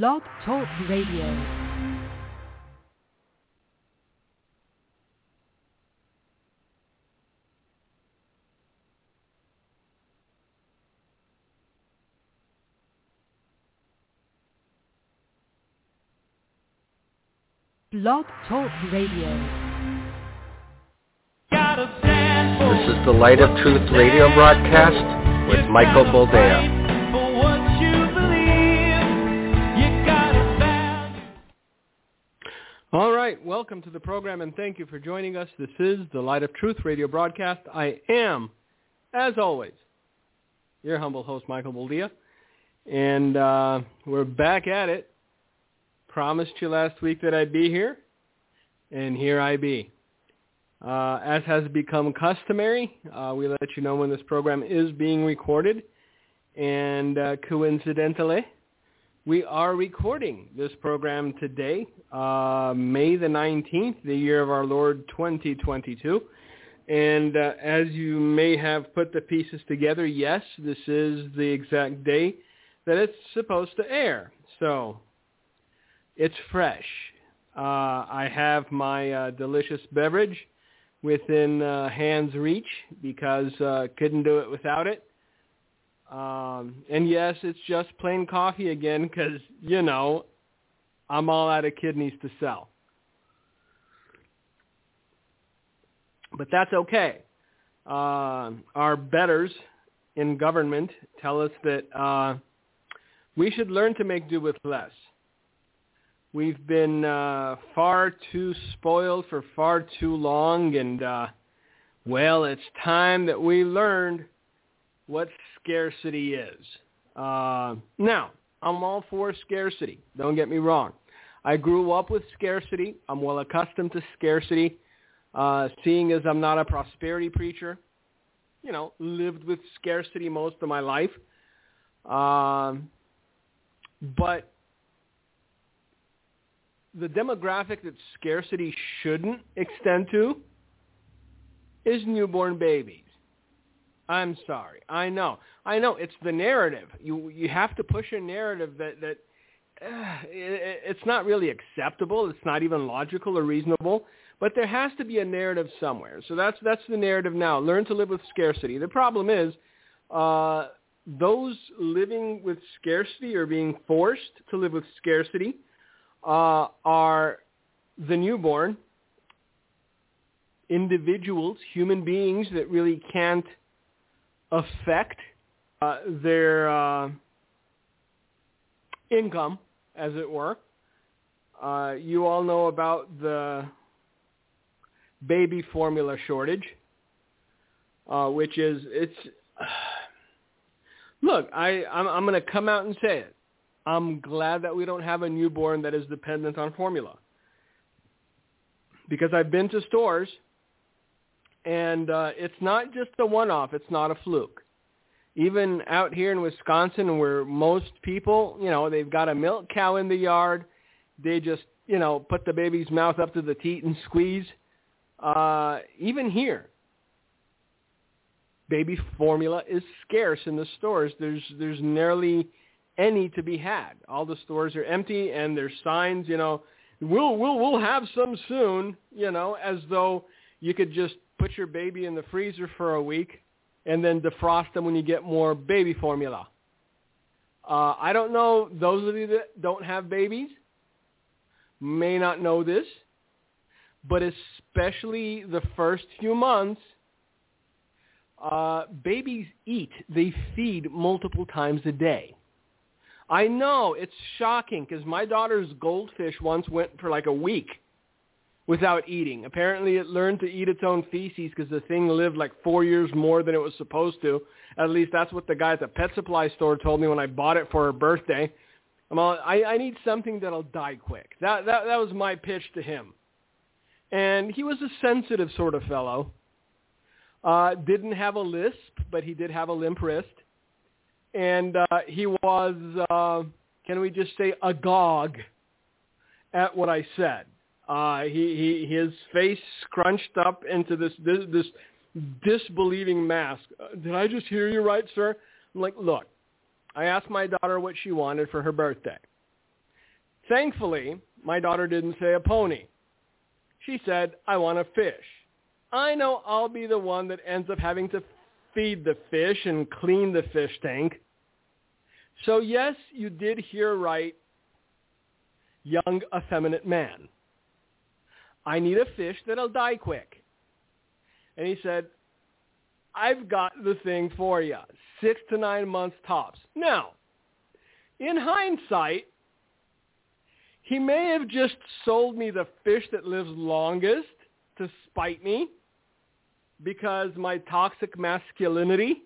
Blog Talk Radio. Blog Talk Radio. This is the Light of Truth radio broadcast with Michael Boldea. All right, welcome to the program and thank you for joining us. This is the Light of Truth radio broadcast. I am, as always, your humble host, Michael Boldea. And uh, we're back at it. Promised you last week that I'd be here, and here I be. Uh, as has become customary, uh, we let you know when this program is being recorded. And uh, coincidentally, we are recording this program today, uh, May the 19th, the year of our Lord 2022. And uh, as you may have put the pieces together, yes, this is the exact day that it's supposed to air. So it's fresh. Uh, I have my uh, delicious beverage within uh, hand's reach because uh, couldn't do it without it. Um, and yes, it's just plain coffee again because, you know, I'm all out of kidneys to sell. But that's okay. Uh, our betters in government tell us that uh, we should learn to make do with less. We've been uh, far too spoiled for far too long, and, uh, well, it's time that we learned what scarcity is. Uh, now, I'm all for scarcity. Don't get me wrong. I grew up with scarcity. I'm well accustomed to scarcity. Uh, seeing as I'm not a prosperity preacher, you know, lived with scarcity most of my life. Um, but the demographic that scarcity shouldn't extend to is newborn babies. I'm sorry. I know. I know. It's the narrative. You you have to push a narrative that that uh, it, it's not really acceptable. It's not even logical or reasonable. But there has to be a narrative somewhere. So that's that's the narrative now. Learn to live with scarcity. The problem is uh, those living with scarcity or being forced to live with scarcity uh, are the newborn individuals, human beings that really can't affect uh, their uh, income, as it were. Uh, you all know about the baby formula shortage, uh, which is it's. look, I I'm, I'm going to come out and say it. I'm glad that we don't have a newborn that is dependent on formula. Because I've been to stores and uh, it's not just a one-off. It's not a fluke. Even out here in Wisconsin, where most people, you know, they've got a milk cow in the yard, they just, you know, put the baby's mouth up to the teat and squeeze. Uh, even here, baby formula is scarce in the stores. There's there's nearly any to be had. All the stores are empty, and there's signs, you know, we'll we'll we'll have some soon, you know, as though you could just put your baby in the freezer for a week and then defrost them when you get more baby formula. Uh, I don't know, those of you that don't have babies may not know this, but especially the first few months, uh, babies eat. They feed multiple times a day. I know it's shocking because my daughter's goldfish once went for like a week without eating. Apparently it learned to eat its own feces because the thing lived like four years more than it was supposed to. At least that's what the guy at the pet supply store told me when I bought it for her birthday. I'm all, I, I need something that'll die quick. That, that, that was my pitch to him. And he was a sensitive sort of fellow. Uh, didn't have a lisp, but he did have a limp wrist. And uh, he was, uh, can we just say, agog at what I said. Uh, he, he, his face scrunched up into this, this, this disbelieving mask. Uh, did I just hear you right, sir? I'm like, look, I asked my daughter what she wanted for her birthday. Thankfully, my daughter didn't say a pony. She said, I want a fish. I know I'll be the one that ends up having to feed the fish and clean the fish tank. So yes, you did hear right, young effeminate man. I need a fish that'll die quick. And he said, I've got the thing for you. Six to nine months tops. Now, in hindsight, he may have just sold me the fish that lives longest to spite me because my toxic masculinity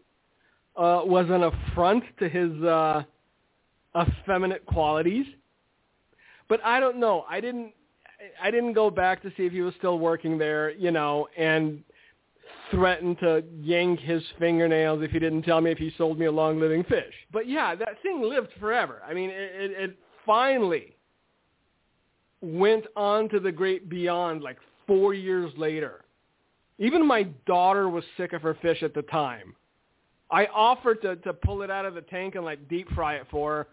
uh, was an affront to his uh, effeminate qualities. But I don't know. I didn't. I didn't go back to see if he was still working there, you know, and threatened to yank his fingernails if he didn't tell me if he sold me a long living fish. But yeah, that thing lived forever. I mean, it, it, it finally went on to the great beyond like four years later. Even my daughter was sick of her fish at the time. I offered to, to pull it out of the tank and like deep fry it for her,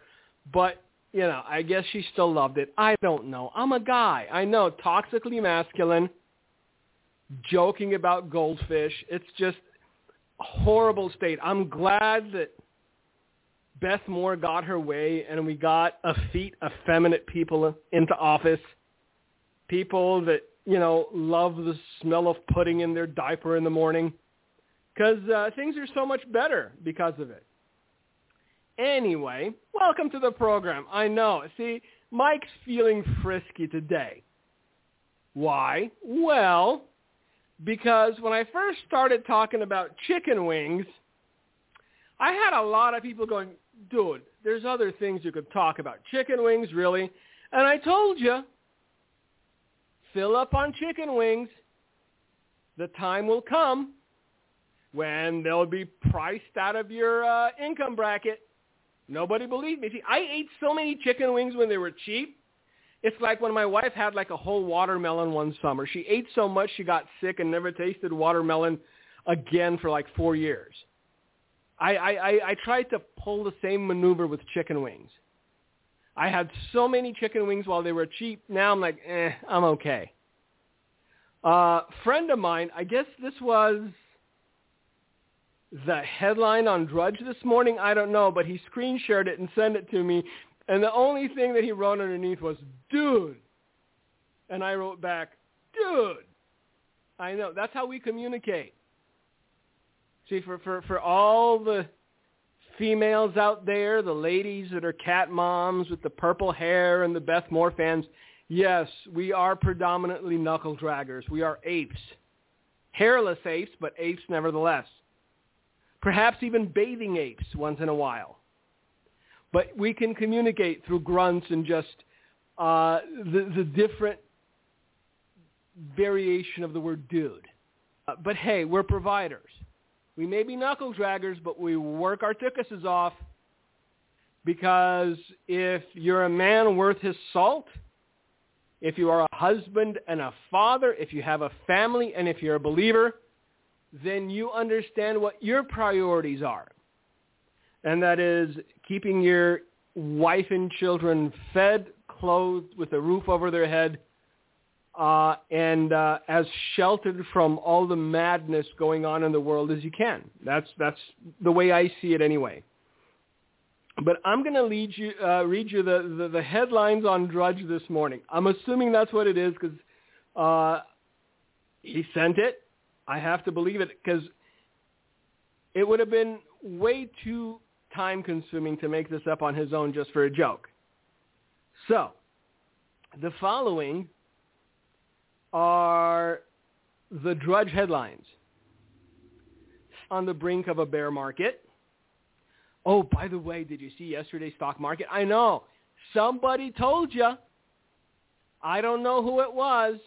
but you know, I guess she still loved it. I don't know. I'm a guy. I know, toxically masculine, joking about goldfish. It's just a horrible state. I'm glad that Beth Moore got her way and we got effete, effeminate people into office. People that, you know, love the smell of pudding in their diaper in the morning. Because uh, things are so much better because of it. Anyway, welcome to the program. I know. See, Mike's feeling frisky today. Why? Well, because when I first started talking about chicken wings, I had a lot of people going, dude, there's other things you could talk about. Chicken wings, really? And I told you, fill up on chicken wings. The time will come when they'll be priced out of your uh, income bracket. Nobody believed me. See, I ate so many chicken wings when they were cheap. It's like when my wife had like a whole watermelon one summer. She ate so much she got sick and never tasted watermelon again for like four years. I, I, I tried to pull the same maneuver with chicken wings. I had so many chicken wings while they were cheap. Now I'm like, eh, I'm okay. Uh, friend of mine, I guess this was the headline on Drudge this morning. I don't know, but he screen shared it and sent it to me. And the only thing that he wrote underneath was, dude. And I wrote back, dude. I know. That's how we communicate. See, for, for, for all the females out there, the ladies that are cat moms with the purple hair and the Beth Moore fans, yes, we are predominantly knuckle draggers. We are apes. Hairless apes, but apes nevertheless. Perhaps even bathing apes once in a while. But we can communicate through grunts and just uh, the, the different variation of the word dude. Uh, but hey, we're providers. We may be knuckle draggers, but we work our tickuses off because if you're a man worth his salt, if you are a husband and a father, if you have a family, and if you're a believer, then you understand what your priorities are. And that is keeping your wife and children fed, clothed, with a roof over their head, uh, and uh, as sheltered from all the madness going on in the world as you can. That's that's the way I see it anyway. But I'm going to lead you, uh, read you the, the, the, headlines on Drudge this morning. I'm assuming that's what it is because uh, he sent it. I have to believe it because it would have been way too time consuming to make this up on his own just for a joke. So, the following are the Drudge headlines. On the brink of a bear market. Oh, by the way, did you see yesterday's stock market? I know. Somebody told you. I don't know who it was.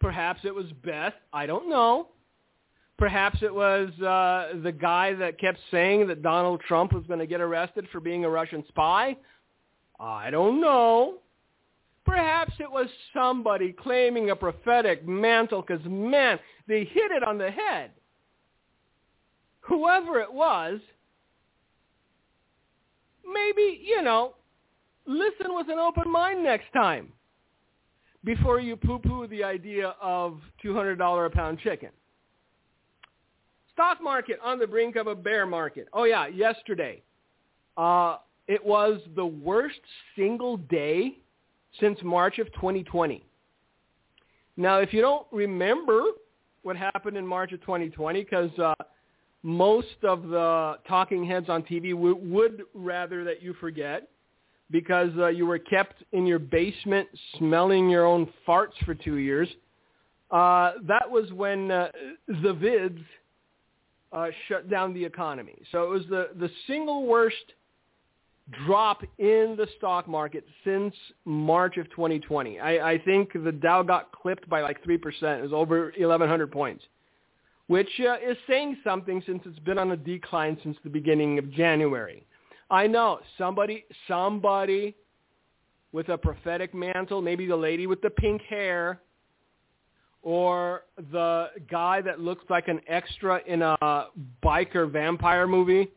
Perhaps it was Beth. I don't know. Perhaps it was uh, the guy that kept saying that Donald Trump was going to get arrested for being a Russian spy. I don't know. Perhaps it was somebody claiming a prophetic mantle because, man, they hit it on the head. Whoever it was, maybe, you know, listen with an open mind next time before you poo-poo the idea of $200 a pound chicken. Stock market on the brink of a bear market. Oh yeah, yesterday. Uh, it was the worst single day since March of 2020. Now, if you don't remember what happened in March of 2020, because uh, most of the talking heads on TV w- would rather that you forget, because uh, you were kept in your basement smelling your own farts for two years. Uh, that was when uh, the vids uh, shut down the economy. So it was the, the single worst drop in the stock market since March of 2020. I, I think the Dow got clipped by like 3%. It was over 1,100 points, which uh, is saying something since it's been on a decline since the beginning of January. I know somebody, somebody with a prophetic mantle, maybe the lady with the pink hair, or the guy that looks like an extra in a biker vampire movie.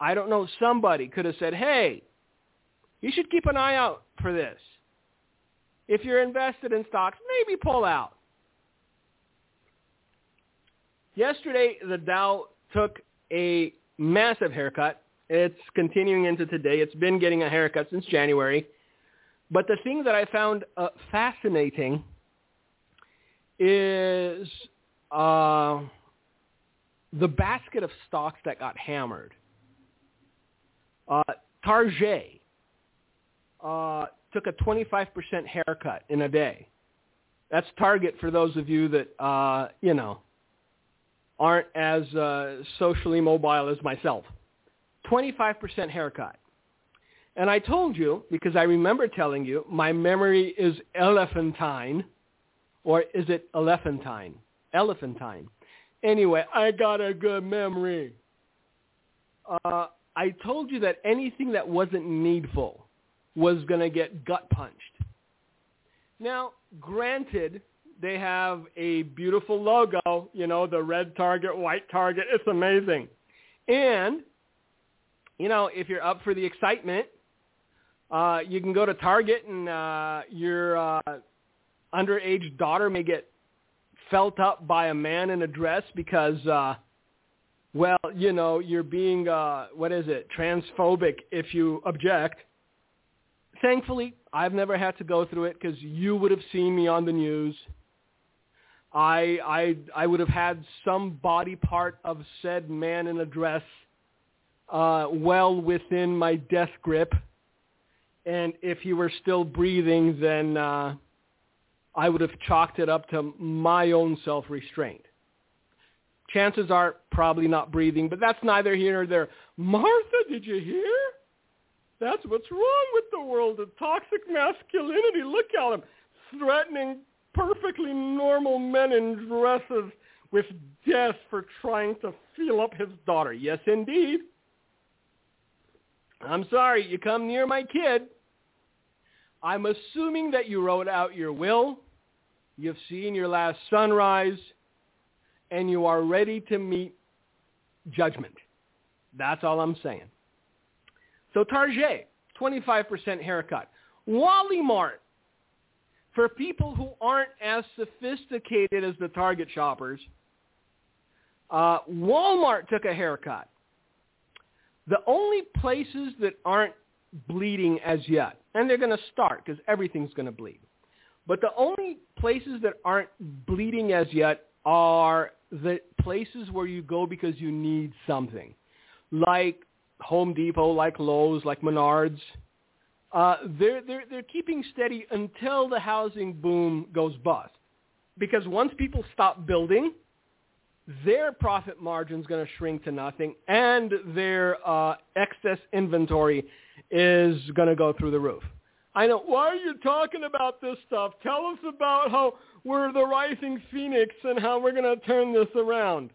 I don't know, somebody could have said, hey, you should keep an eye out for this. If you're invested in stocks, maybe pull out. Yesterday, the Dow took a massive haircut it's continuing into today. It's been getting a haircut since January. But the thing that I found uh, fascinating is uh, the basket of stocks that got hammered. Uh, Target uh, took a 25% haircut in a day. That's Target for those of you that, uh, you know, aren't as uh, socially mobile as myself. 25% haircut. And I told you, because I remember telling you, my memory is elephantine, or is it elephantine? Elephantine. Anyway, I got a good memory. Uh, I told you that anything that wasn't needful was going to get gut punched. Now, granted, they have a beautiful logo, you know, the red target, white target. It's amazing. And you know, if you're up for the excitement, uh, you can go to Target and uh, your uh, underage daughter may get felt up by a man in a dress because, uh, well, you know, you're being, uh, what is it, transphobic if you object. Thankfully, I've never had to go through it because you would have seen me on the news. I, I, I would have had some body part of said man in a dress – uh, well within my death grip. And if he were still breathing, then uh, I would have chalked it up to my own self-restraint. Chances are probably not breathing, but that's neither here nor there. Martha, did you hear? That's what's wrong with the world, the toxic masculinity. Look at him, threatening perfectly normal men in dresses with death for trying to feel up his daughter. Yes, indeed. I'm sorry, you come near my kid. I'm assuming that you wrote out your will, you've seen your last sunrise, and you are ready to meet judgment. That's all I'm saying. So Target, 25% haircut. Wally Mart, for people who aren't as sophisticated as the Target shoppers, uh, Walmart took a haircut. The only places that aren't bleeding as yet, and they're going to start because everything's going to bleed, but the only places that aren't bleeding as yet are the places where you go because you need something, like Home Depot, like Lowe's, like Menards. Uh, they're, they're, they're keeping steady until the housing boom goes bust. Because once people stop building, their profit margin is going to shrink to nothing, and their uh, excess inventory is going to go through the roof. I know. Why are you talking about this stuff? Tell us about how we're the rising phoenix and how we're going to turn this around.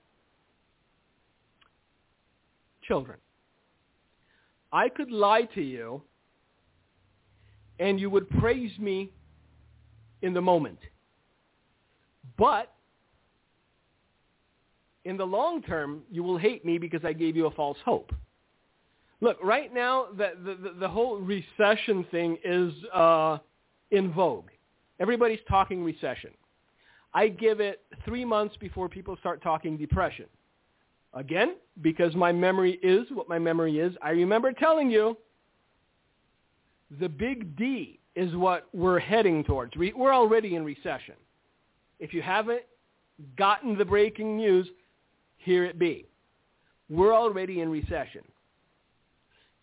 Children, I could lie to you and you would praise me in the moment. But in the long term, you will hate me because I gave you a false hope. Look, right now, the, the, the whole recession thing is uh, in vogue. Everybody's talking recession. I give it three months before people start talking depression. Again, because my memory is what my memory is, I remember telling you the big D is what we're heading towards. We're already in recession. If you haven't gotten the breaking news, here it be. We're already in recession.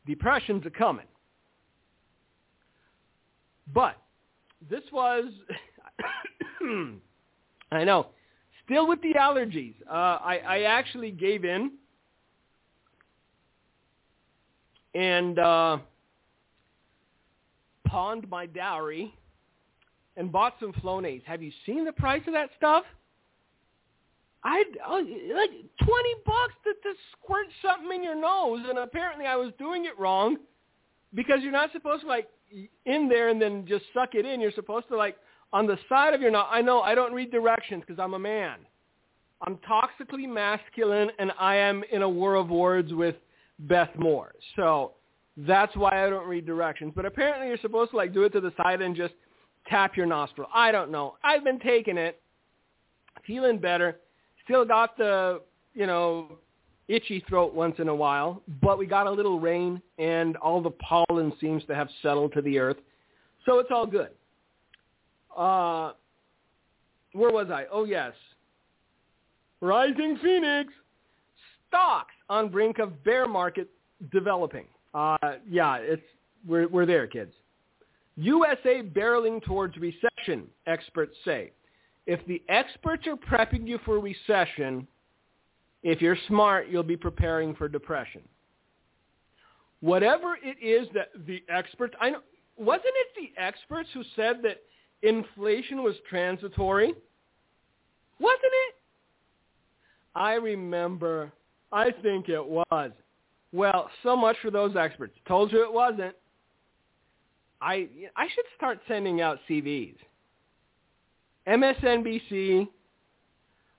Depressions are coming. But this was, I know, still with the allergies. Uh, I, I actually gave in and uh, pawned my dowry and bought some Flonase. Have you seen the price of that stuff? I like twenty bucks to, to squirt something in your nose, and apparently I was doing it wrong because you're not supposed to like in there and then just suck it in. You're supposed to like on the side of your nose. I know I don't read directions because I'm a man. I'm toxically masculine, and I am in a war of words with Beth Moore. So that's why I don't read directions. But apparently you're supposed to like do it to the side and just tap your nostril. I don't know. I've been taking it, feeling better Still got the, you know, itchy throat once in a while, but we got a little rain and all the pollen seems to have settled to the earth. So it's all good. Uh, where was I? Oh, yes. Rising Phoenix. Stocks on brink of bear market developing. Uh, yeah, it's we're, we're there, kids. USA barreling towards recession, experts say if the experts are prepping you for recession, if you're smart, you'll be preparing for depression. Whatever it is that the experts, I know, wasn't it the experts who said that inflation was transitory? Wasn't it? I remember, I think it was. Well, so much for those experts. Told you it wasn't. I I should start sending out CVs. MSNBC.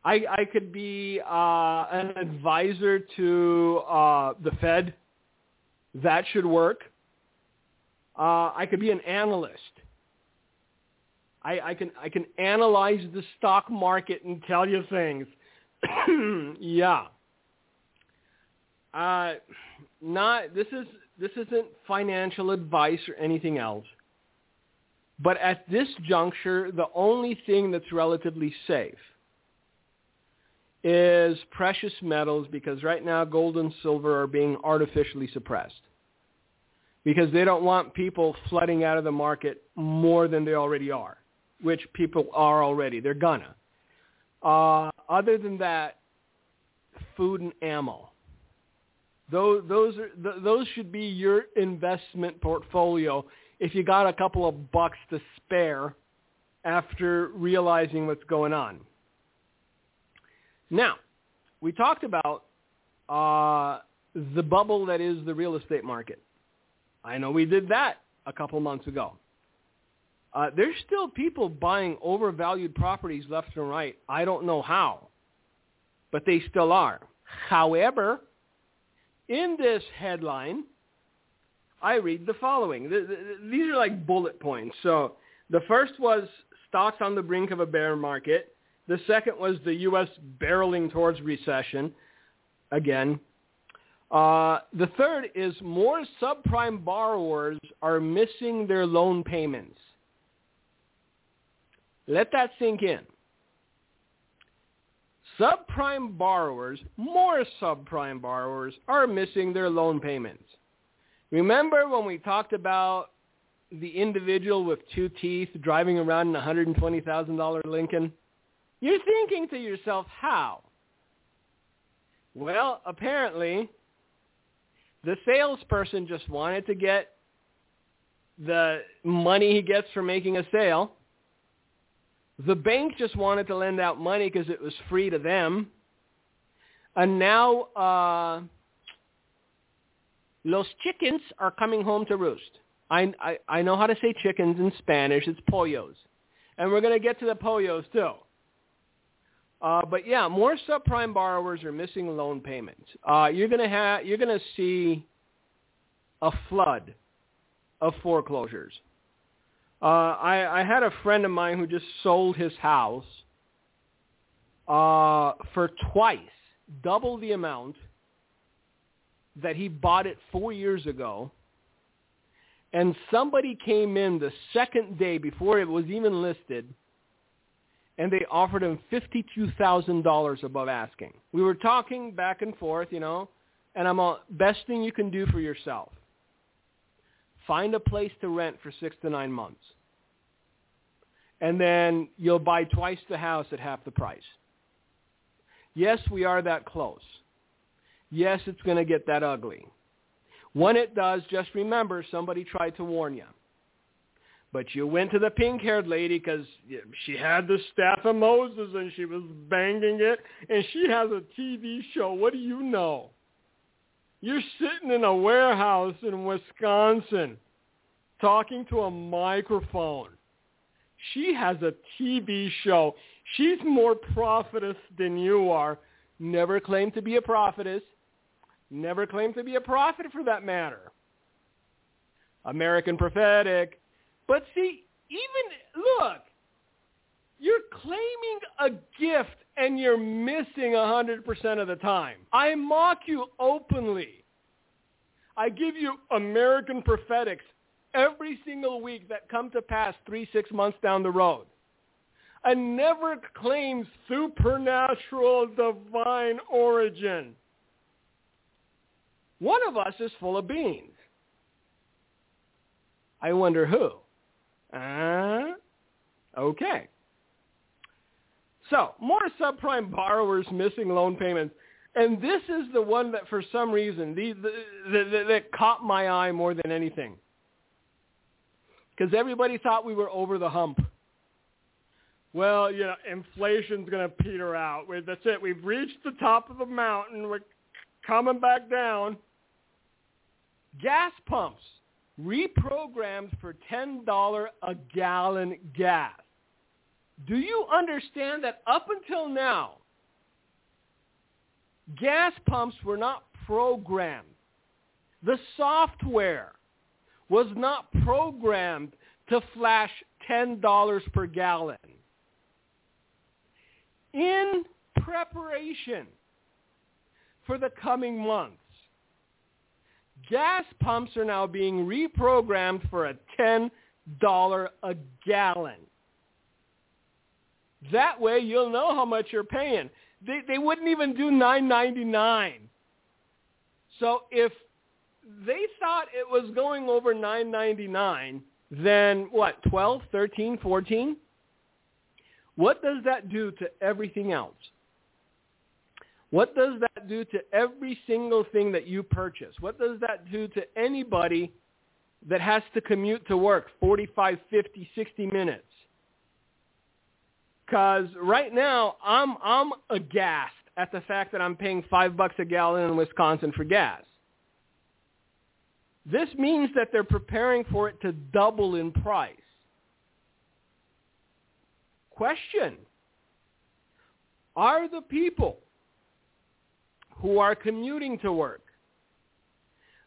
I, I could be uh, an advisor to uh, the Fed. That should work. Uh, I could be an analyst. I, I can I can analyze the stock market and tell you things. yeah. Uh, not this is this isn't financial advice or anything else. But at this juncture, the only thing that's relatively safe is precious metals because right now gold and silver are being artificially suppressed because they don't want people flooding out of the market more than they already are, which people are already. They're gonna. Uh, other than that, food and ammo. Those, those, are, those should be your investment portfolio if you got a couple of bucks to spare after realizing what's going on. Now, we talked about uh, the bubble that is the real estate market. I know we did that a couple months ago. Uh, there's still people buying overvalued properties left and right. I don't know how, but they still are. However, in this headline, I read the following. These are like bullet points. So the first was stocks on the brink of a bear market. The second was the U.S. barreling towards recession. Again. Uh, the third is more subprime borrowers are missing their loan payments. Let that sink in. Subprime borrowers, more subprime borrowers, are missing their loan payments. Remember when we talked about the individual with two teeth driving around in a $120,000 Lincoln? You're thinking to yourself, how? Well, apparently, the salesperson just wanted to get the money he gets for making a sale. The bank just wanted to lend out money because it was free to them. And now uh, Los chickens are coming home to roost. I, I, I know how to say chickens in Spanish. It's pollos. And we're going to get to the pollos too. Uh, but yeah, more subprime borrowers are missing loan payments. Uh, you're going to have you're going to see a flood of foreclosures. Uh, I, I had a friend of mine who just sold his house uh, for twice, double the amount that he bought it four years ago. And somebody came in the second day before it was even listed, and they offered him $52,000 above asking. We were talking back and forth, you know, and I'm all, best thing you can do for yourself. Find a place to rent for six to nine months. And then you'll buy twice the house at half the price. Yes, we are that close. Yes, it's going to get that ugly. When it does, just remember somebody tried to warn you. But you went to the pink-haired lady because she had the staff of Moses and she was banging it, and she has a TV show. What do you know? You're sitting in a warehouse in Wisconsin talking to a microphone. She has a TV show. She's more prophetess than you are. Never claimed to be a prophetess. Never claimed to be a prophet for that matter. American prophetic. But see, even, look, you're claiming a gift and you're missing 100% of the time. I mock you openly. I give you American prophetics every single week that come to pass three, six months down the road. And never claims supernatural divine origin. One of us is full of beans. I wonder who. Uh, okay. So, more subprime borrowers missing loan payments. And this is the one that for some reason the, the, the, that caught my eye more than anything. Because everybody thought we were over the hump. Well, you know, inflation's going to peter out. That's it. We've reached the top of the mountain. We're coming back down. Gas pumps reprogrammed for $10 a gallon gas. Do you understand that up until now, gas pumps were not programmed. The software was not programmed to flash $10 per gallon. In preparation for the coming months, gas pumps are now being reprogrammed for a $10 a gallon. That way you'll know how much you're paying. They, they wouldn't even do nine ninety nine. So if they thought it was going over nine ninety nine, then what, twelve, thirteen, fourteen? What does that do to everything else? What does that do to every single thing that you purchase? What does that do to anybody that has to commute to work 45, 50, 60 minutes? Because right now I'm I'm aghast at the fact that I'm paying five bucks a gallon in Wisconsin for gas. This means that they're preparing for it to double in price. Question. Are the people who are commuting to work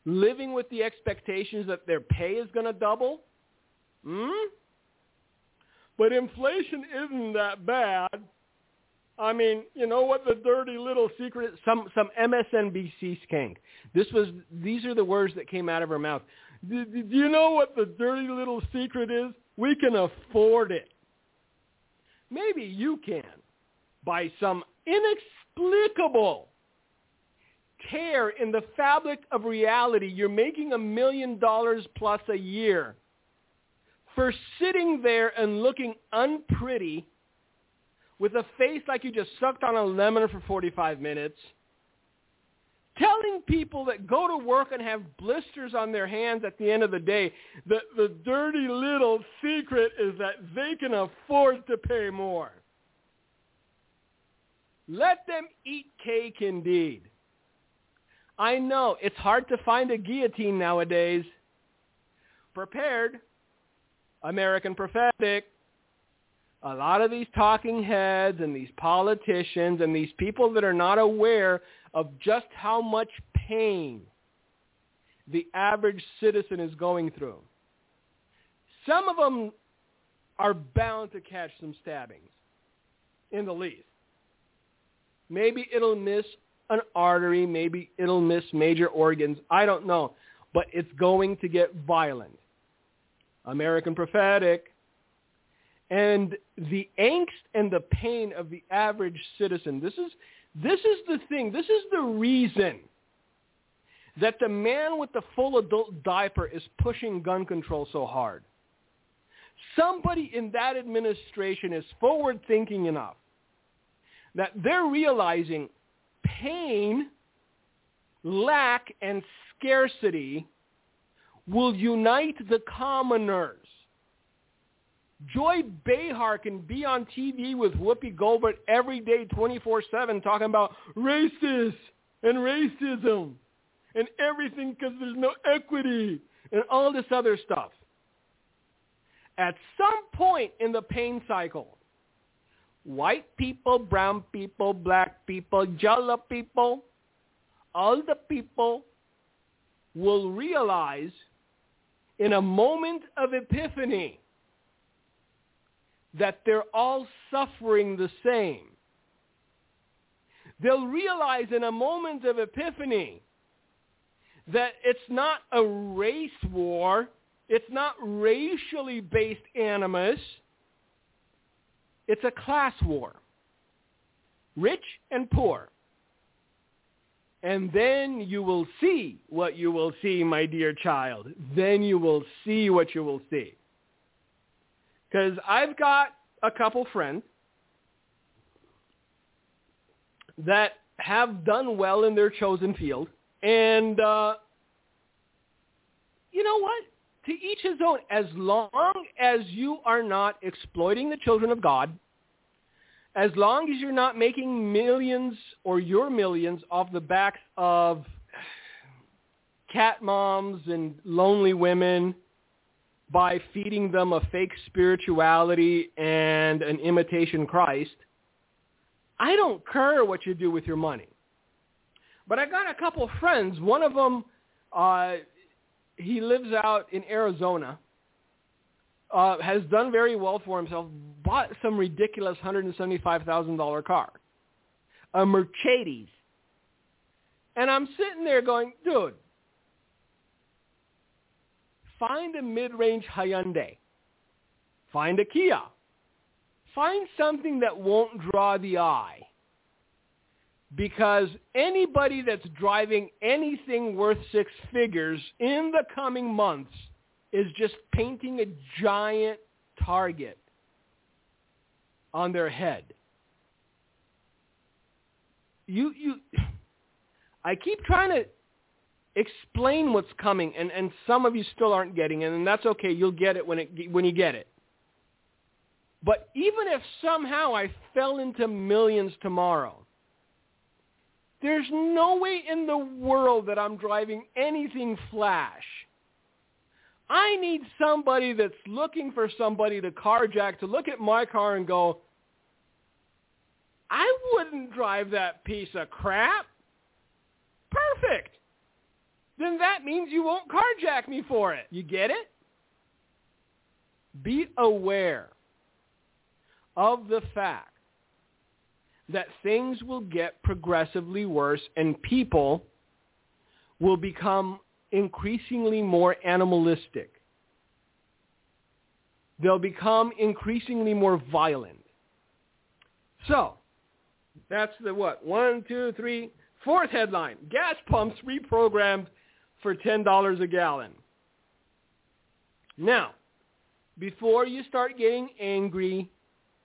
living with the expectations that their pay is going to double? Hmm? But inflation isn't that bad. I mean, you know what the dirty little secret some some MSNBC skank. This was these are the words that came out of her mouth. Do, do you know what the dirty little secret is? We can afford it. Maybe you can by some inexplicable tear in the fabric of reality. You're making a million dollars plus a year for sitting there and looking unpretty with a face like you just sucked on a lemon for 45 minutes, telling people that go to work and have blisters on their hands at the end of the day, the, the dirty little secret is that they can afford to pay more. Let them eat cake indeed. I know it's hard to find a guillotine nowadays. Prepared American prophetic. A lot of these talking heads and these politicians and these people that are not aware of just how much pain the average citizen is going through. Some of them are bound to catch some stabbings in the least. Maybe it'll miss an artery, maybe it'll miss major organs. I don't know. But it's going to get violent. American prophetic. And the angst and the pain of the average citizen, this is, this is the thing. This is the reason that the man with the full adult diaper is pushing gun control so hard. Somebody in that administration is forward thinking enough that they're realizing pain, lack, and scarcity will unite the commoners. Joy Behar can be on TV with Whoopi Goldberg every day, 24-7, talking about racist and racism and everything because there's no equity and all this other stuff. At some point in the pain cycle, white people, brown people, black people, yellow people, all the people will realize in a moment of epiphany that they're all suffering the same. They'll realize in a moment of epiphany that it's not a race war, it's not racially based animus, it's a class war. Rich and poor. And then you will see what you will see, my dear child. Then you will see what you will see. Because I've got a couple friends that have done well in their chosen field. And uh, you know what? To each his own. As long as you are not exploiting the children of God, as long as you're not making millions or your millions off the backs of cat moms and lonely women by feeding them a fake spirituality and an imitation Christ, I don't care what you do with your money. But I got a couple friends. One of them, uh, he lives out in Arizona uh, has done very well for himself, bought some ridiculous $175,000 car, a Mercedes. And I'm sitting there going, dude, find a mid-range Hyundai. Find a Kia. Find something that won't draw the eye. Because anybody that's driving anything worth six figures in the coming months – is just painting a giant target on their head. You you I keep trying to explain what's coming and and some of you still aren't getting it and that's okay. You'll get it when it when you get it. But even if somehow I fell into millions tomorrow, there's no way in the world that I'm driving anything flash I need somebody that's looking for somebody to carjack to look at my car and go, I wouldn't drive that piece of crap. Perfect. Then that means you won't carjack me for it. You get it? Be aware of the fact that things will get progressively worse and people will become increasingly more animalistic. They'll become increasingly more violent. So, that's the what? One, two, three, fourth headline. Gas pumps reprogrammed for $10 a gallon. Now, before you start getting angry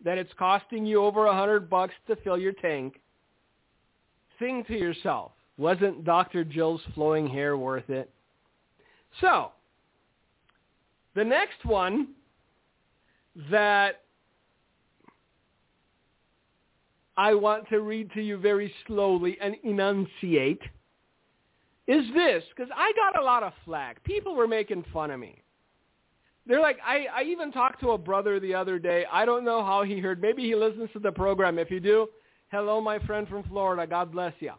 that it's costing you over a hundred bucks to fill your tank, think to yourself, wasn't Dr. Jill's flowing hair worth it? So, the next one that I want to read to you very slowly and enunciate is this, because I got a lot of flack. People were making fun of me. They're like, I, I even talked to a brother the other day. I don't know how he heard. Maybe he listens to the program. If you do, hello, my friend from Florida. God bless you.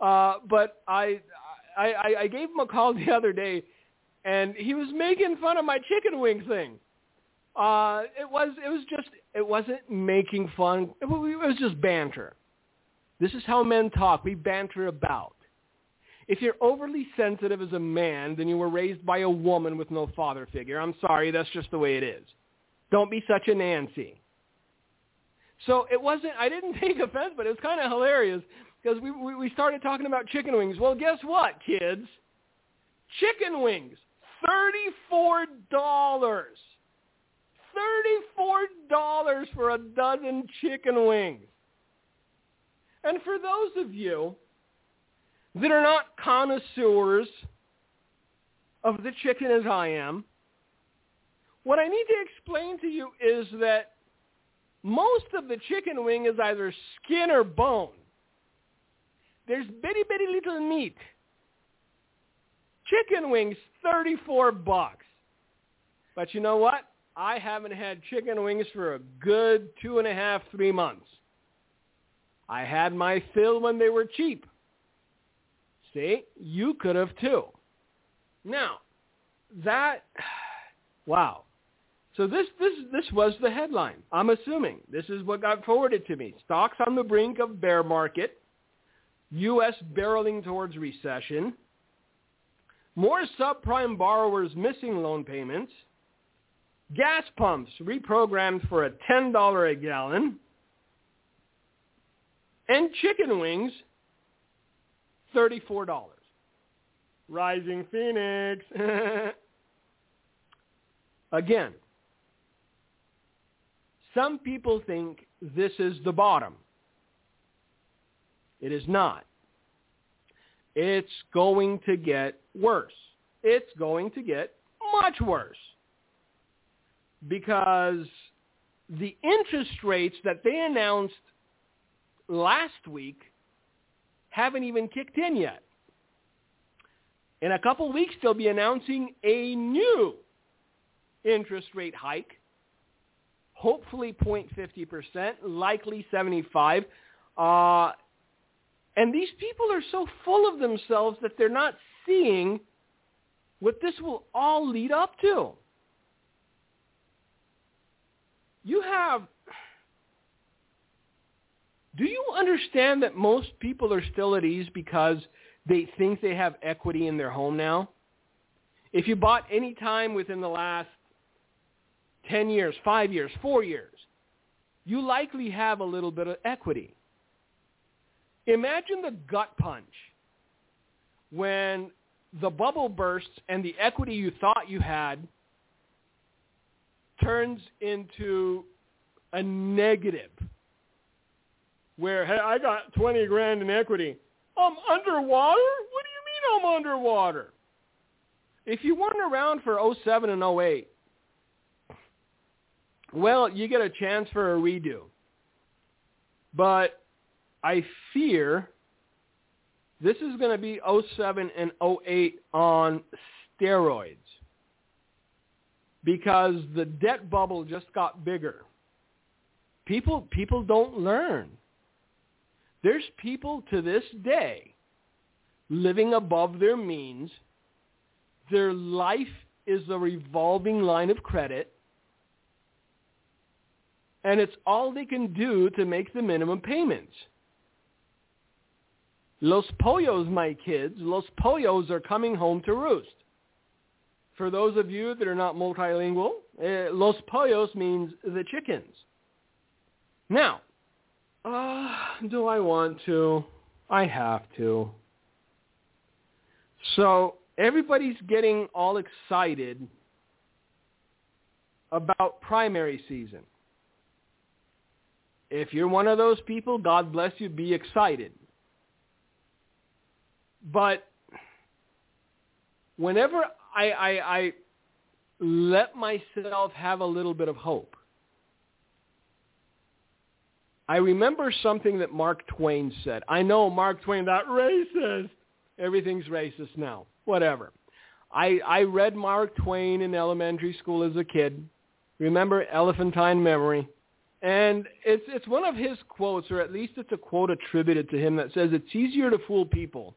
Uh, but I, I, I gave him a call the other day, and he was making fun of my chicken wing thing. Uh, it was it was just it wasn't making fun. It was just banter. This is how men talk. We banter about. If you're overly sensitive as a man, then you were raised by a woman with no father figure. I'm sorry, that's just the way it is. Don't be such a Nancy. So it wasn't, I didn't take offense, but it was kind of hilarious because we, we, we started talking about chicken wings. Well, guess what, kids? Chicken wings, $34. $34 for a dozen chicken wings. And for those of you that are not connoisseurs of the chicken as I am, what I need to explain to you is that most of the chicken wing is either skin or bone. There's bitty bitty little meat. Chicken wings, 34 bucks. But you know what? I haven't had chicken wings for a good two and a half, three months. I had my fill when they were cheap. See, you could have too. Now, that, wow. So this, this, this was the headline. I'm assuming this is what got forwarded to me. Stocks on the brink of bear market. U.S. barreling towards recession. More subprime borrowers missing loan payments. Gas pumps reprogrammed for a $10 a gallon. And chicken wings $34. Rising Phoenix. Again, some people think this is the bottom. It is not. It's going to get worse. It's going to get much worse because the interest rates that they announced last week haven't even kicked in yet. In a couple weeks, they'll be announcing a new interest rate hike, hopefully 0.50%, likely 75. Uh, and these people are so full of themselves that they're not seeing what this will all lead up to. You have do you understand that most people are still at ease because they think they have equity in their home now? If you bought any time within the last 10 years, 5 years, 4 years, you likely have a little bit of equity. Imagine the gut punch when the bubble bursts and the equity you thought you had turns into a negative where hey, I got 20 grand in equity. I'm underwater? What do you mean I'm underwater? If you weren't around for 07 and 08, well, you get a chance for a redo. But I fear this is going to be 07 and 08 on steroids because the debt bubble just got bigger. People people don't learn. There's people to this day living above their means. Their life is a revolving line of credit. And it's all they can do to make the minimum payments. Los pollos, my kids, los pollos are coming home to roost. For those of you that are not multilingual, eh, los pollos means the chickens. Now, uh, do I want to? I have to. So everybody's getting all excited about primary season. If you're one of those people, God bless you, be excited. But whenever I, I, I let myself have a little bit of hope, I remember something that Mark Twain said. I know Mark Twain, that racist. Everything's racist now. Whatever. I, I read Mark Twain in elementary school as a kid. Remember Elephantine Memory? And it's, it's one of his quotes, or at least it's a quote attributed to him that says, it's easier to fool people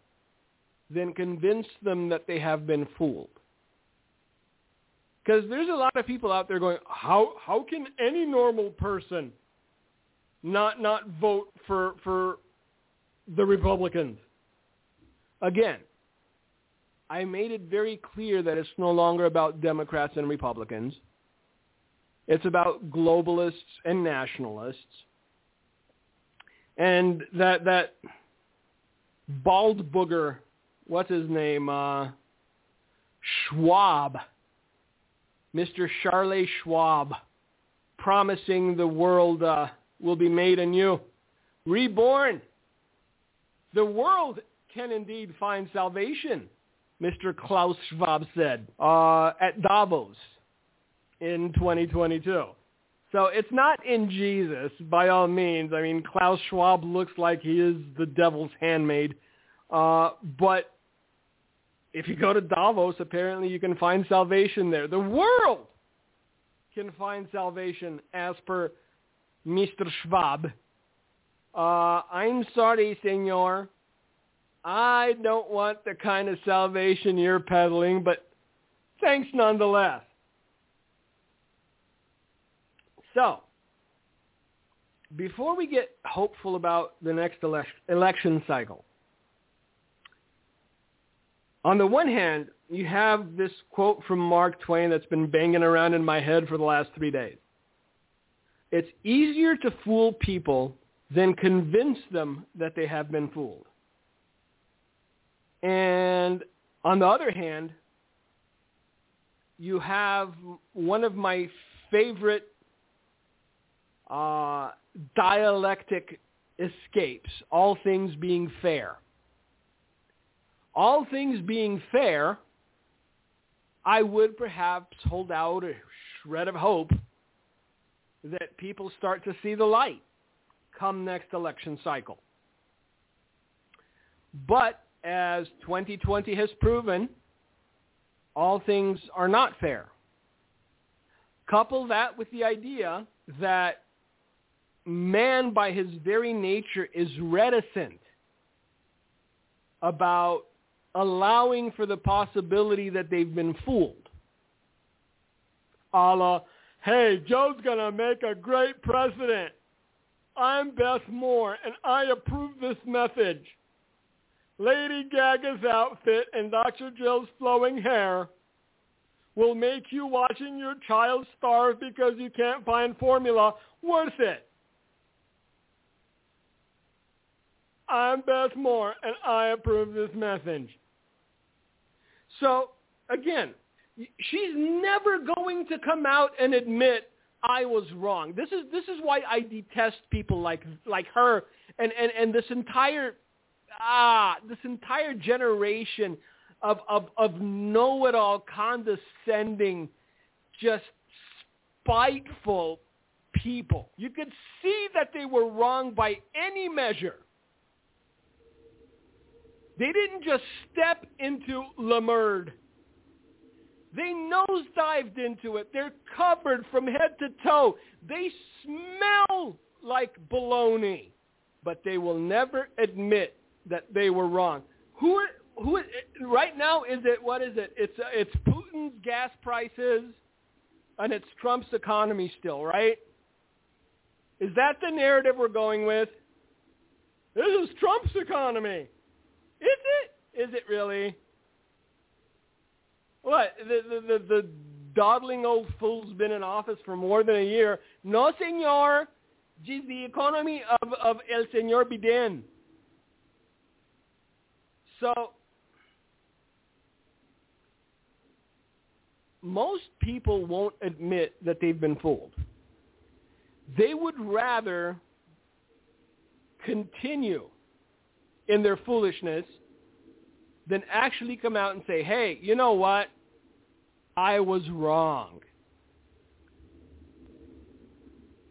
than convince them that they have been fooled. Because there's a lot of people out there going, how how can any normal person not not vote for for the Republicans? Again, I made it very clear that it's no longer about Democrats and Republicans. It's about globalists and nationalists. And that that bald booger, what's his name? Uh, Schwab Mr. Charlie Schwab, promising the world uh, will be made anew, reborn. The world can indeed find salvation, Mr. Klaus Schwab said uh, at Davos in 2022. So it's not in Jesus by all means. I mean, Klaus Schwab looks like he is the devil's handmaid. Uh, but if you go to Davos, apparently you can find salvation there. The world can find salvation as per Mr. Schwab. Uh, I'm sorry, senor. I don't want the kind of salvation you're peddling, but thanks nonetheless. So, before we get hopeful about the next ele- election cycle, on the one hand, you have this quote from Mark Twain that's been banging around in my head for the last three days. It's easier to fool people than convince them that they have been fooled. And on the other hand, you have one of my favorite uh, dialectic escapes, all things being fair all things being fair, I would perhaps hold out a shred of hope that people start to see the light come next election cycle. But as 2020 has proven, all things are not fair. Couple that with the idea that man by his very nature is reticent about allowing for the possibility that they've been fooled. A la, hey, Joe's going to make a great president. I'm Beth Moore, and I approve this message. Lady Gaga's outfit and Dr. Jill's flowing hair will make you watching your child starve because you can't find formula worth it. I'm Beth Moore, and I approve this message. So again, she's never going to come out and admit I was wrong. This is this is why I detest people like like her and and and this entire ah this entire generation of of of know-it-all condescending just spiteful people. You could see that they were wrong by any measure. They didn't just step into Lemerd. They nosedived into it. They're covered from head to toe. They smell like baloney, but they will never admit that they were wrong. Who who right now is it what is it? It's uh, it's Putin's gas prices and it's Trump's economy still, right? Is that the narrative we're going with? This is Trump's economy. Is it? Is it really? What? The, the, the, the dawdling old fool's been in office for more than a year. No, senor. It's the economy of, of El Senor Biden. So, most people won't admit that they've been fooled. They would rather continue in their foolishness than actually come out and say, hey, you know what? I was wrong.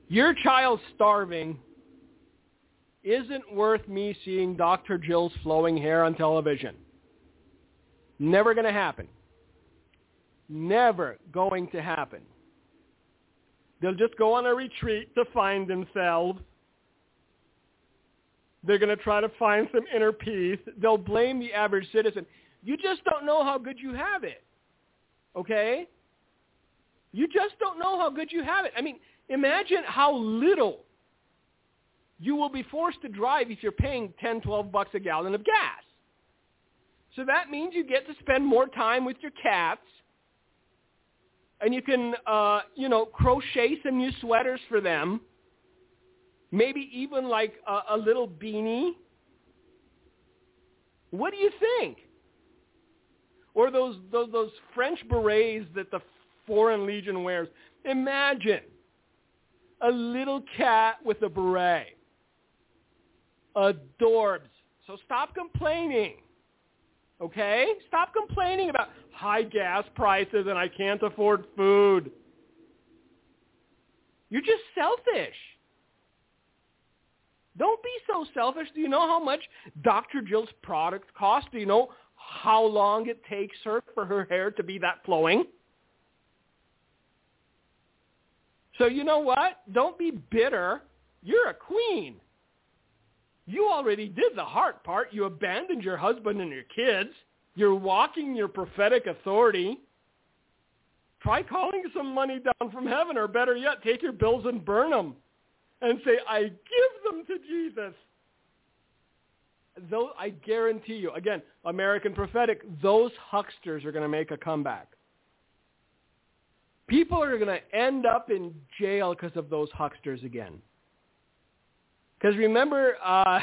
Your child starving isn't worth me seeing Dr. Jill's flowing hair on television. Never going to happen. Never going to happen. They'll just go on a retreat to find themselves They're going to try to find some inner peace. They'll blame the average citizen. You just don't know how good you have it. Okay? You just don't know how good you have it. I mean, imagine how little you will be forced to drive if you're paying 10, 12 bucks a gallon of gas. So that means you get to spend more time with your cats and you can, uh, you know, crochet some new sweaters for them. Maybe even like a, a little beanie. What do you think? Or those, those those French berets that the Foreign Legion wears. Imagine a little cat with a beret. Adorbs. So stop complaining. Okay? Stop complaining about high gas prices and I can't afford food. You're just selfish. Don't be so selfish. Do you know how much Dr. Jill's product costs? Do you know how long it takes her for her hair to be that flowing? So you know what? Don't be bitter. You're a queen. You already did the heart part. You abandoned your husband and your kids. You're walking your prophetic authority. Try calling some money down from heaven, or better yet, take your bills and burn them and say, I give them to Jesus. Though I guarantee you, again, American prophetic, those hucksters are going to make a comeback. People are going to end up in jail because of those hucksters again. Because remember, uh,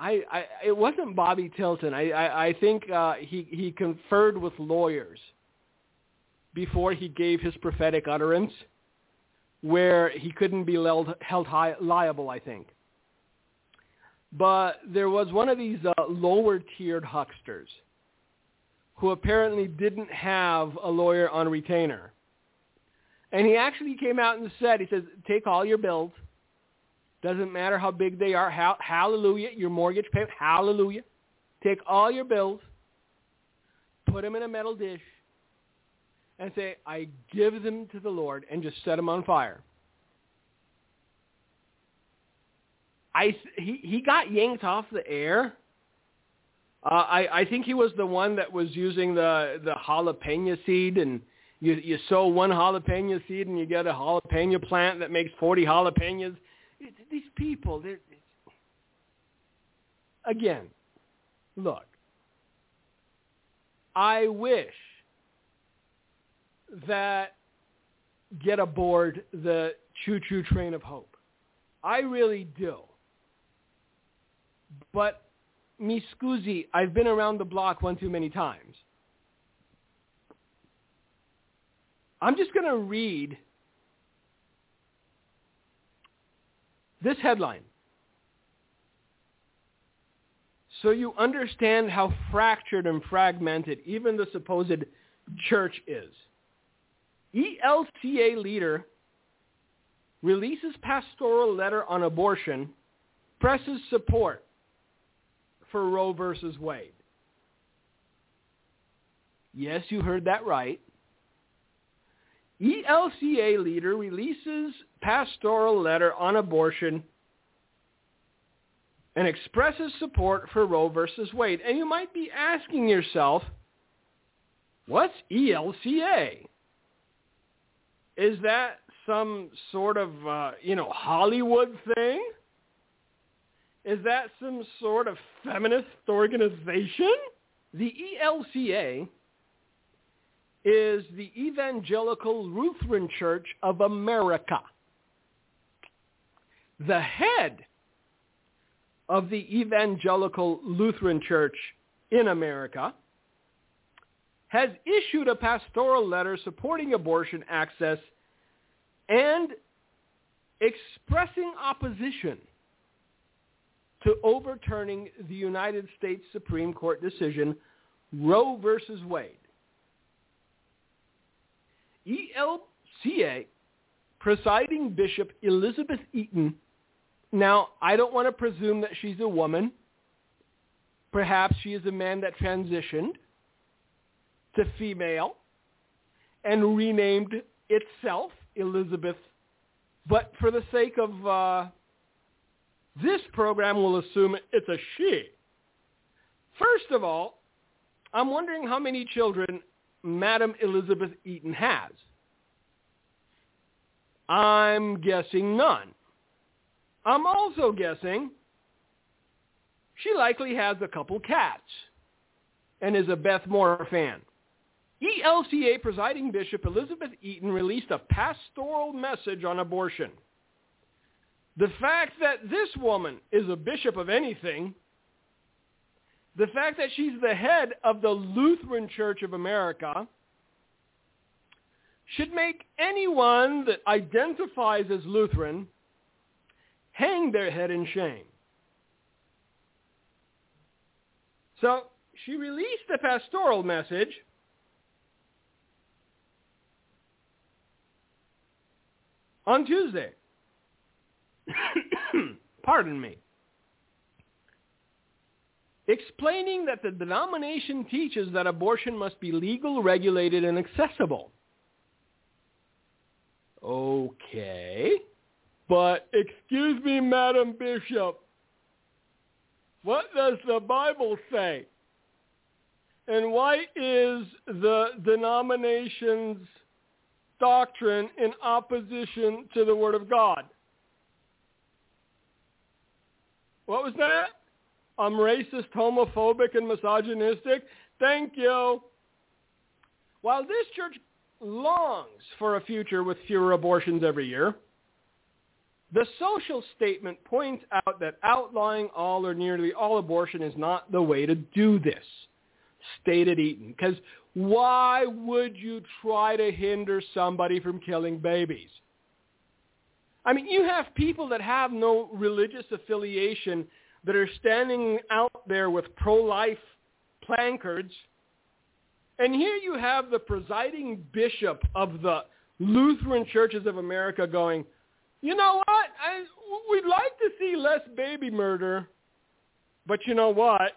I, I it wasn't Bobby Tilton. I I, I think uh, he he conferred with lawyers before he gave his prophetic utterance, where he couldn't be held held high, liable. I think. But there was one of these uh, lower tiered hucksters who apparently didn't have a lawyer on retainer. And he actually came out and said, he says, take all your bills, doesn't matter how big they are. hallelujah. Your mortgage payment. Hallelujah. Take all your bills, put them in a metal dish, and say, I give them to the Lord, and just set them on fire. I, he, he got yanked off the air. Uh, I, I think he was the one that was using the, the jalapeno seed, and you, you sow one jalapeno seed, and you get a jalapeno plant that makes 40 jalapenos these people, they're, again, look, I wish that get aboard the choo-choo train of hope. I really do. But mi scusi, I've been around the block one too many times. I'm just going to read This headline. So you understand how fractured and fragmented even the supposed church is. ELCA leader releases pastoral letter on abortion, presses support for Roe versus Wade. Yes, you heard that right. ELCA leader releases pastoral letter on abortion and expresses support for Roe versus Wade. And you might be asking yourself, what's ELCA? Is that some sort of, uh, you know, Hollywood thing? Is that some sort of feminist organization? The ELCA is the Evangelical Lutheran Church of America. The head of the Evangelical Lutheran Church in America has issued a pastoral letter supporting abortion access and expressing opposition to overturning the United States Supreme Court decision Roe versus Wade. ELCA presiding Bishop Elizabeth Eaton. Now, I don't want to presume that she's a woman. Perhaps she is a man that transitioned to female and renamed itself Elizabeth. But for the sake of uh, This program we'll assume it's a she. First of all, I'm wondering how many children Madam Elizabeth Eaton has. I'm guessing none. I'm also guessing she likely has a couple cats and is a Beth Moore fan. ELCA presiding bishop Elizabeth Eaton released a pastoral message on abortion. The fact that this woman is a bishop of anything, the fact that she's the head of the Lutheran Church of America, should make anyone that identifies as Lutheran hang their head in shame. So she released a pastoral message on Tuesday. Pardon me. Explaining that the denomination teaches that abortion must be legal, regulated, and accessible. Okay. But excuse me, Madam Bishop, what does the Bible say? And why is the denomination's doctrine in opposition to the Word of God? What was that? I'm racist, homophobic, and misogynistic? Thank you. While this church longs for a future with fewer abortions every year, the social statement points out that outlawing all or nearly all abortion is not the way to do this, stated Eaton. Because why would you try to hinder somebody from killing babies? I mean, you have people that have no religious affiliation that are standing out there with pro-life placards. And here you have the presiding bishop of the Lutheran Churches of America going, you know what? I, we'd like to see less baby murder, but you know what?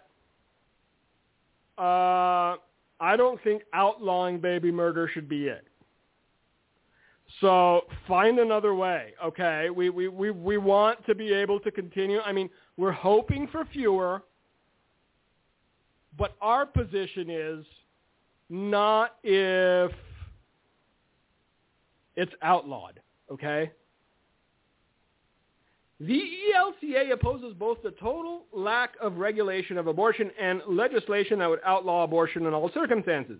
Uh, I don't think outlawing baby murder should be it. So find another way, okay? We, we, we, we want to be able to continue. I mean, we're hoping for fewer, but our position is not if it's outlawed, okay? The ELCA opposes both the total lack of regulation of abortion and legislation that would outlaw abortion in all circumstances.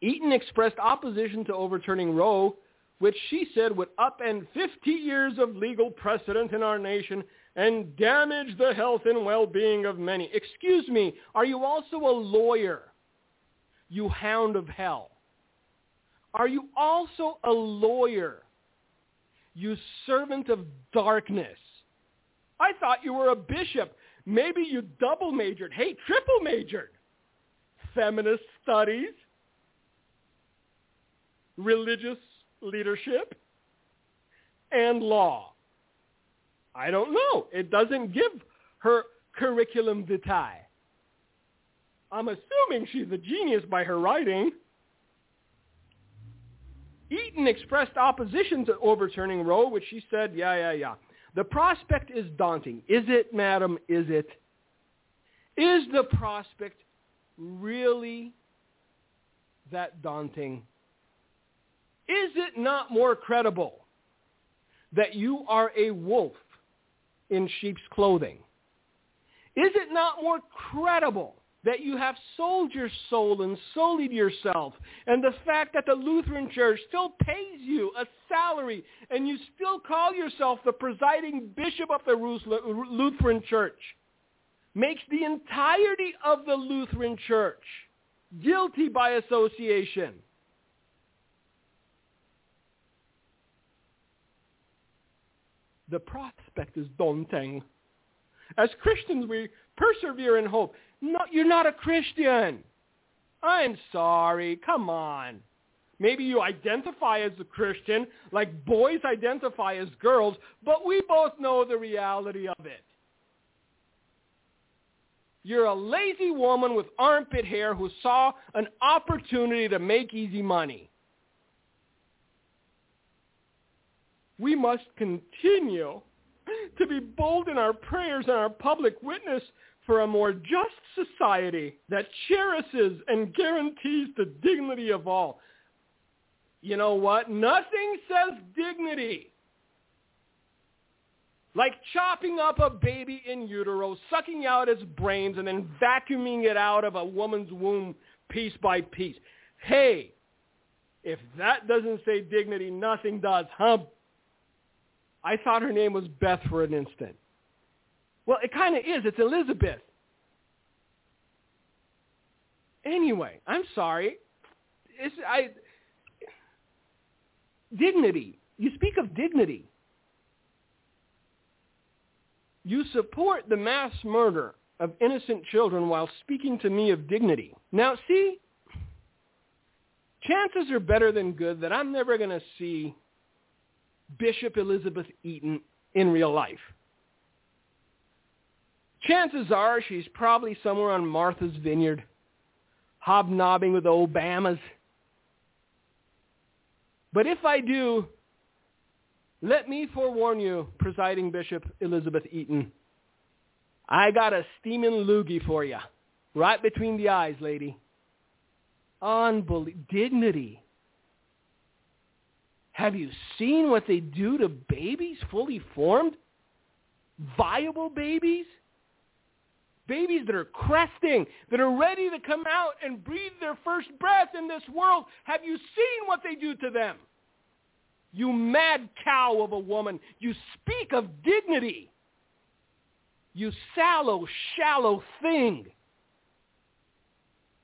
Eaton expressed opposition to overturning Roe, which she said would upend 50 years of legal precedent in our nation and damage the health and well-being of many. Excuse me, are you also a lawyer, you hound of hell? Are you also a lawyer? You servant of darkness. I thought you were a bishop. Maybe you double majored. Hey, triple majored. Feminist studies, religious leadership, and law. I don't know. It doesn't give her curriculum vitae. I'm assuming she's a genius by her writing. Eaton expressed opposition to overturning Roe, which she said, yeah, yeah, yeah. The prospect is daunting. Is it, madam? Is it? Is the prospect really that daunting? Is it not more credible that you are a wolf in sheep's clothing? Is it not more credible that you have sold your soul and sullied yourself, and the fact that the Lutheran Church still pays you a salary, and you still call yourself the presiding bishop of the Lutheran Church, makes the entirety of the Lutheran Church guilty by association. The prospect is daunting. As Christians, we persevere in hope. No, you're not a Christian. I'm sorry. Come on. Maybe you identify as a Christian like boys identify as girls, but we both know the reality of it. You're a lazy woman with armpit hair who saw an opportunity to make easy money. We must continue to be bold in our prayers and our public witness for a more just society that cherishes and guarantees the dignity of all. You know what? Nothing says dignity like chopping up a baby in utero, sucking out its brains, and then vacuuming it out of a woman's womb piece by piece. Hey, if that doesn't say dignity, nothing does, huh? I thought her name was Beth for an instant. Well, it kind of is. It's Elizabeth. Anyway, I'm sorry. It's, I, dignity. You speak of dignity. You support the mass murder of innocent children while speaking to me of dignity. Now, see, chances are better than good that I'm never going to see Bishop Elizabeth Eaton in real life. Chances are she's probably somewhere on Martha's Vineyard, hobnobbing with the Obamas. But if I do, let me forewarn you, presiding Bishop Elizabeth Eaton. I got a steaming loogie for you, right between the eyes, lady. Unbelievable. Dignity. Have you seen what they do to babies fully formed? Viable babies? Babies that are cresting, that are ready to come out and breathe their first breath in this world. Have you seen what they do to them? You mad cow of a woman. You speak of dignity. You sallow, shallow thing.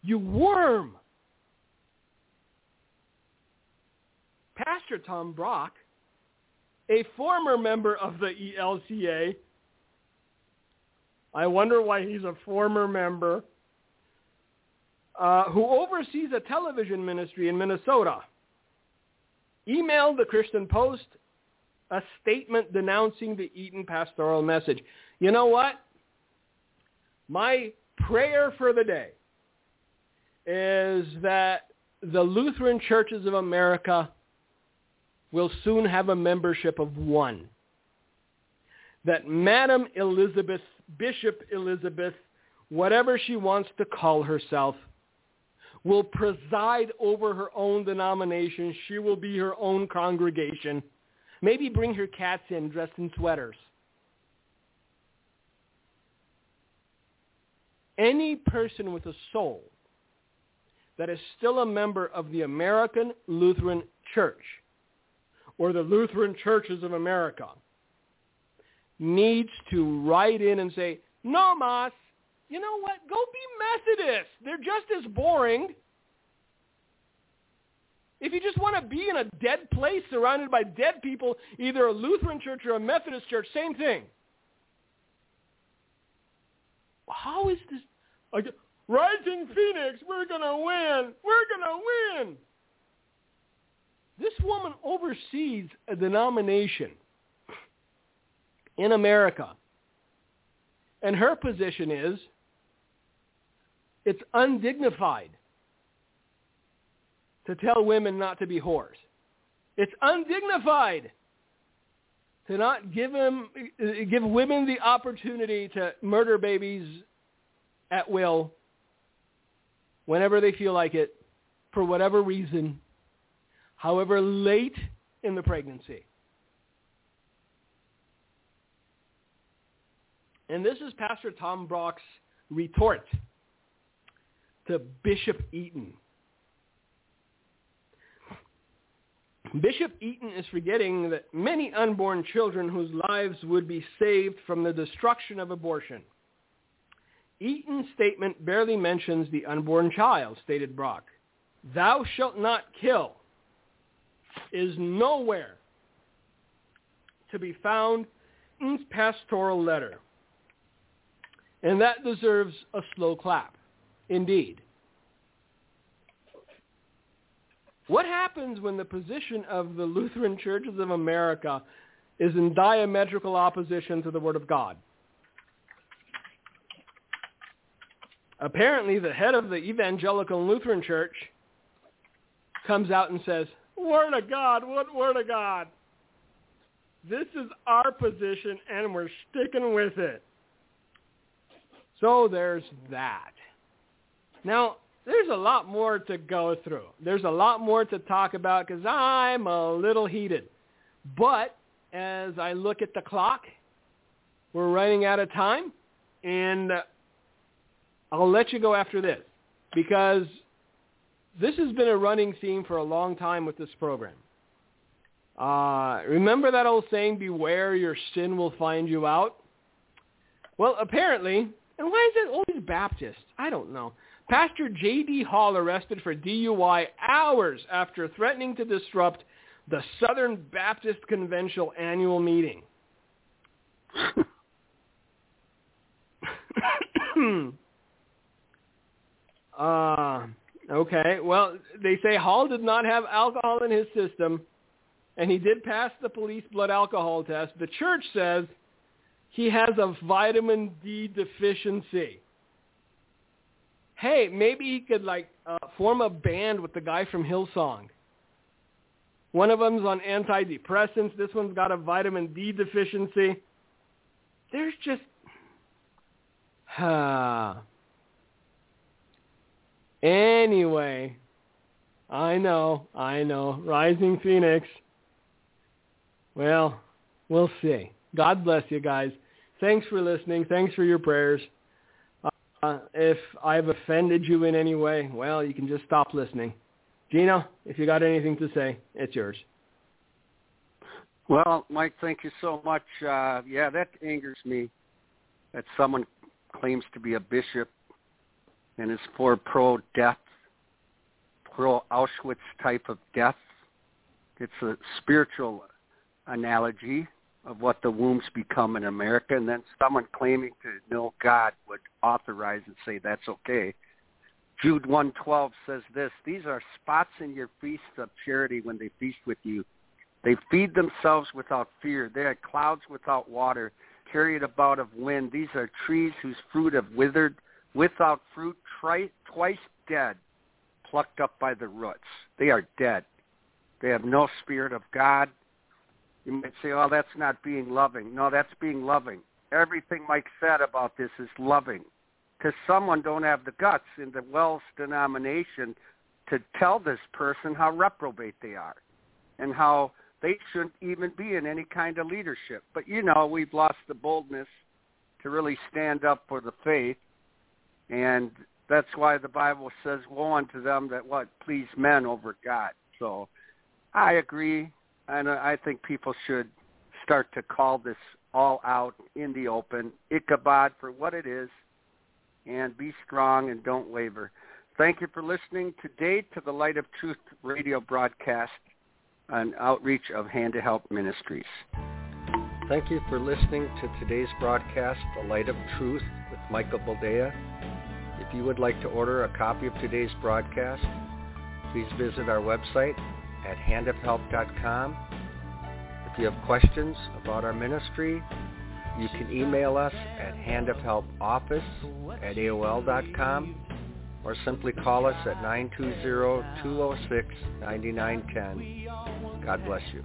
You worm. Pastor Tom Brock, a former member of the ELCA, I wonder why he's a former member, uh, who oversees a television ministry in Minnesota emailed the Christian Post a statement denouncing the Eaton pastoral message. You know what? My prayer for the day is that the Lutheran churches of America will soon have a membership of one. That Madam Elizabeth, Bishop Elizabeth, whatever she wants to call herself, will preside over her own denomination. She will be her own congregation. Maybe bring her cats in dressed in sweaters. Any person with a soul that is still a member of the American Lutheran Church or the Lutheran Churches of America needs to write in and say, no, Mas, you know what? Go be Methodist. They're just as boring. If you just want to be in a dead place surrounded by dead people, either a Lutheran church or a Methodist church, same thing. How is this? Like, Rising Phoenix, we're going to win. We're going to win. This woman oversees a denomination in America. And her position is it's undignified to tell women not to be whores. It's undignified to not give them give women the opportunity to murder babies at will whenever they feel like it for whatever reason however late in the pregnancy and this is pastor tom brock's retort to Bishop Eaton. Bishop Eaton is forgetting that many unborn children whose lives would be saved from the destruction of abortion. Eaton's statement barely mentions the unborn child, stated Brock. Thou shalt not kill is nowhere to be found in his pastoral letter. And that deserves a slow clap. Indeed. What happens when the position of the Lutheran Churches of America is in diametrical opposition to the Word of God? Apparently, the head of the Evangelical Lutheran Church comes out and says, Word of God, what Word of God? This is our position, and we're sticking with it. So there's that. Now, there's a lot more to go through. There's a lot more to talk about because I'm a little heated. But as I look at the clock, we're running out of time, and I'll let you go after this because this has been a running theme for a long time with this program. Uh, remember that old saying, beware your sin will find you out? Well, apparently, and why is it always Baptist? I don't know. Pastor J.D. Hall arrested for DUI hours after threatening to disrupt the Southern Baptist Convention annual meeting. uh, okay, well, they say Hall did not have alcohol in his system, and he did pass the police blood alcohol test. The church says he has a vitamin D deficiency. Hey, maybe he could like uh, form a band with the guy from Hillsong. One of them's on antidepressants. This one's got a vitamin D deficiency. There's just, uh, anyway, I know, I know, Rising Phoenix. Well, we'll see. God bless you guys. Thanks for listening. Thanks for your prayers. Uh, if I've offended you in any way, well, you can just stop listening. Gino, if you got anything to say, it's yours. Well, Mike, thank you so much. Uh, yeah, that angers me that someone claims to be a bishop and is for pro-death, pro-Auschwitz type of death. It's a spiritual analogy of what the wombs become in America, and then someone claiming to know God would authorize and say that's okay. Jude 112 says this, These are spots in your feast of charity when they feast with you. They feed themselves without fear. They are clouds without water, carried about of wind. These are trees whose fruit have withered, without fruit, tri- twice dead, plucked up by the roots. They are dead. They have no spirit of God. You might say, oh, that's not being loving. No, that's being loving. Everything Mike said about this is loving. Because someone don't have the guts in the Welsh denomination to tell this person how reprobate they are and how they shouldn't even be in any kind of leadership. But, you know, we've lost the boldness to really stand up for the faith. And that's why the Bible says, woe unto them that what please men over God. So I agree and I think people should start to call this all out in the open, Ichabod for what it is, and be strong and don't waver. Thank you for listening today to the Light of Truth radio broadcast, an outreach of Hand of Help Ministries. Thank you for listening to today's broadcast, The Light of Truth with Michael Boldea. If you would like to order a copy of today's broadcast, please visit our website at handofhelp.com. If you have questions about our ministry, you can email us at handofhelpoffice at AOL.com or simply call us at 920-206-9910. God bless you.